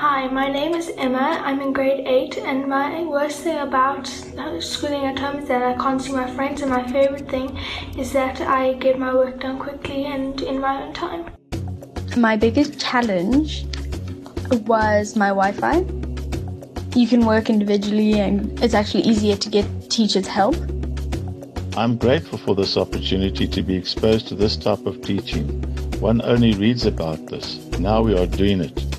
Hi, my name is Emma. I'm in grade 8, and my worst thing about schooling at home is that I can't see my friends, and my favorite thing is that I get my work done quickly and in my own time. My biggest challenge was my Wi Fi. You can work individually, and it's actually easier to get teachers' help. I'm grateful for this opportunity to be exposed to this type of teaching. One only reads about this. Now we are doing it.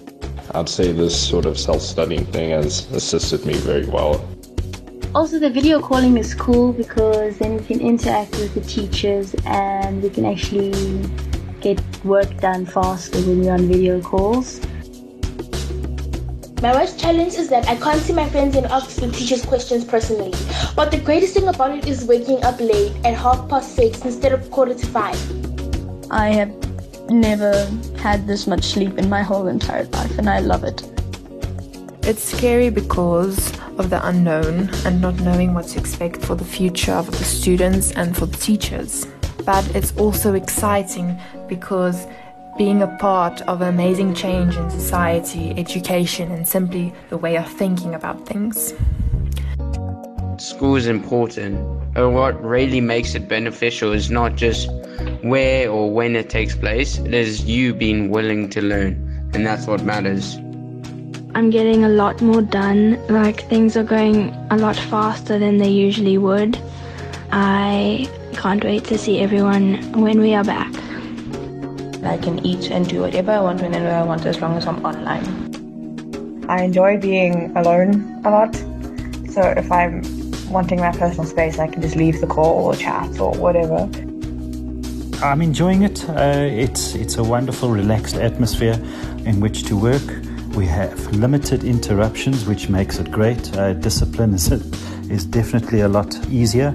I'd say this sort of self studying thing has assisted me very well. Also, the video calling is cool because then we can interact with the teachers and we can actually get work done faster when we're on video calls. My worst challenge is that I can't see my friends and ask the teachers questions personally. But the greatest thing about it is waking up late at half past six instead of quarter to five. I have never had this much sleep in my whole entire life, and I love it. It's scary because of the unknown and not knowing what to expect for the future of the students and for the teachers. But it's also exciting because being a part of an amazing change in society, education, and simply the way of thinking about things. School is important, and what really makes it beneficial is not just where or when it takes place, it is you being willing to learn, and that's what matters. I'm getting a lot more done, like things are going a lot faster than they usually would. I can't wait to see everyone when we are back. I can eat and do whatever I want whenever I want as long as I'm online. I enjoy being alone a lot. So if I'm wanting my personal space, I can just leave the call or chat or whatever. I'm enjoying it. Uh, it's it's a wonderful, relaxed atmosphere in which to work. We have limited interruptions, which makes it great. Uh, discipline is is definitely a lot easier.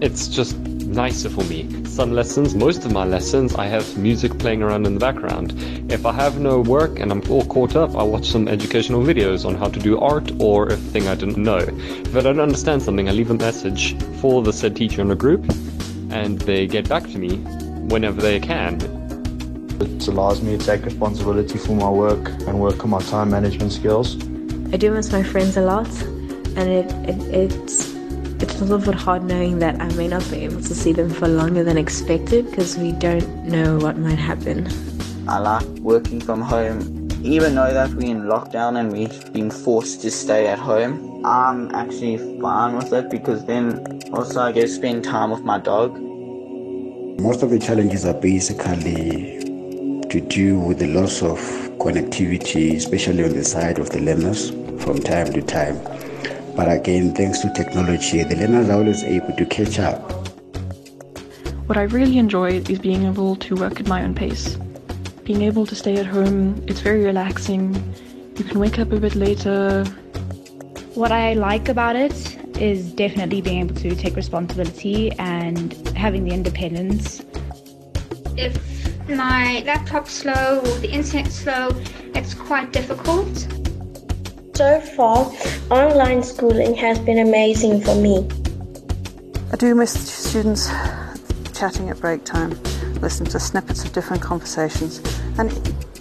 It's just nicer for me. Some lessons, most of my lessons, I have music playing around in the background. If I have no work and I'm all caught up, I watch some educational videos on how to do art or a thing I didn't know. If I don't understand something, I leave a message for the said teacher in a group and they get back to me whenever they can. It allows me to take responsibility for my work and work on my time management skills. I do miss my friends a lot, and it, it it's it's a little bit hard knowing that I may not be able to see them for longer than expected because we don't know what might happen. I like working from home. Even though that we're in lockdown and we've been forced to stay at home, I'm actually fine with it because then also I get to spend time with my dog. Most of the challenges are basically to do with the loss of connectivity, especially on the side of the learners from time to time. But again, thanks to technology, the learners are always able to catch up. What I really enjoy is being able to work at my own pace. Being able to stay at home, it's very relaxing. You can wake up a bit later. What I like about it is definitely being able to take responsibility and having the independence. If my laptop's slow or the internet's slow, it's quite difficult. So far, online schooling has been amazing for me. I do miss students chatting at break time, listening to snippets of different conversations, and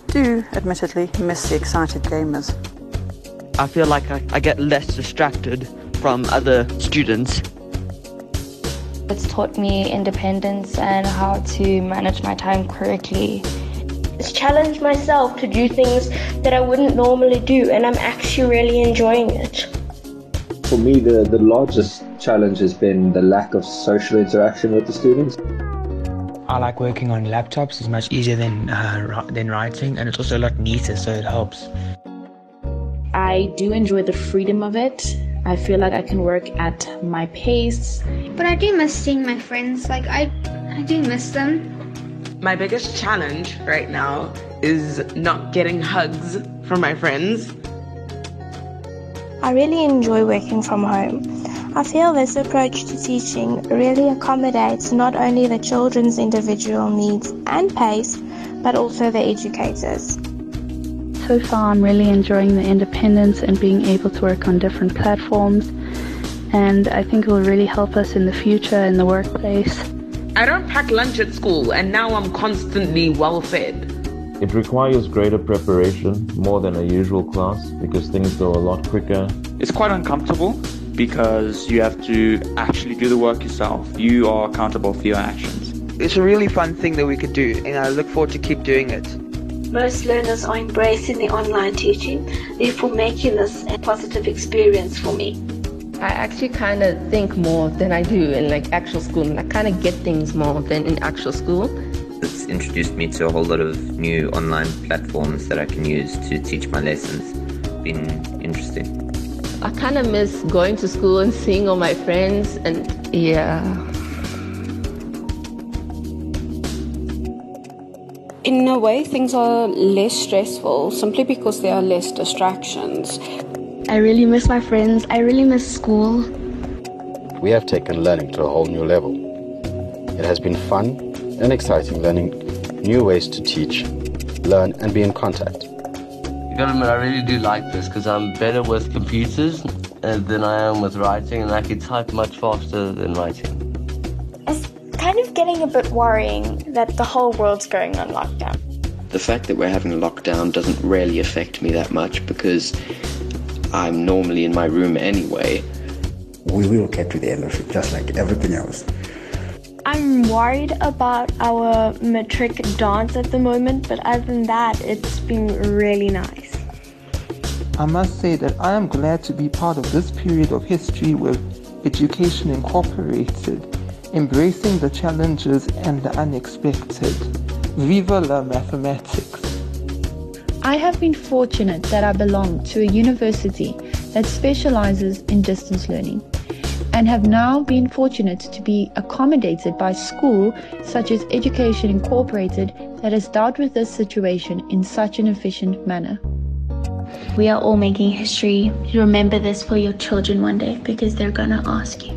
do admittedly miss the excited gamers. I feel like I, I get less distracted from other students. It's taught me independence and how to manage my time correctly. It's challenged myself to do things that I wouldn't normally do, and I'm actually really enjoying it. For me, the, the largest challenge has been the lack of social interaction with the students. I like working on laptops. It's much easier than uh, than writing, and it's also a lot neater, so it helps. I do enjoy the freedom of it. I feel like I can work at my pace. But I do miss seeing my friends. Like I, I do miss them. My biggest challenge right now is not getting hugs from my friends. I really enjoy working from home. I feel this approach to teaching really accommodates not only the children's individual needs and pace, but also the educators. So far, I'm really enjoying the independence and being able to work on different platforms, and I think it will really help us in the future in the workplace. I don't pack lunch at school, and now I'm constantly well fed. It requires greater preparation, more than a usual class, because things go a lot quicker. It's quite uncomfortable because you have to actually do the work yourself. You are accountable for your actions. It's a really fun thing that we could do, and I look forward to keep doing it. Most learners are embracing the online teaching, therefore making this a positive experience for me. I actually kind of think more than I do in like actual school, and I kind of get things more than in actual school. It's introduced me to a whole lot of new online platforms that I can use to teach my lessons. Been interesting. I kind of miss going to school and seeing all my friends, and yeah. In a way, things are less stressful simply because there are less distractions. I really miss my friends. I really miss school. We have taken learning to a whole new level. It has been fun and exciting learning new ways to teach, learn, and be in contact. You gotta admit, I really do like this because I'm better with computers uh, than I am with writing, and I can type much faster than writing. It's kind of getting a bit worrying that the whole world's going on lockdown. The fact that we're having a lockdown doesn't really affect me that much because I'm normally in my room anyway. We will get to the end of it, just like everything else. I'm worried about our matric dance at the moment, but other than that, it's been really nice. I must say that I am glad to be part of this period of history with Education Incorporated, embracing the challenges and the unexpected. Viva la mathematics! I have been fortunate that I belong to a university that specializes in distance learning and have now been fortunate to be accommodated by school such as Education Incorporated that has dealt with this situation in such an efficient manner. We are all making history. Remember this for your children one day because they're gonna ask you.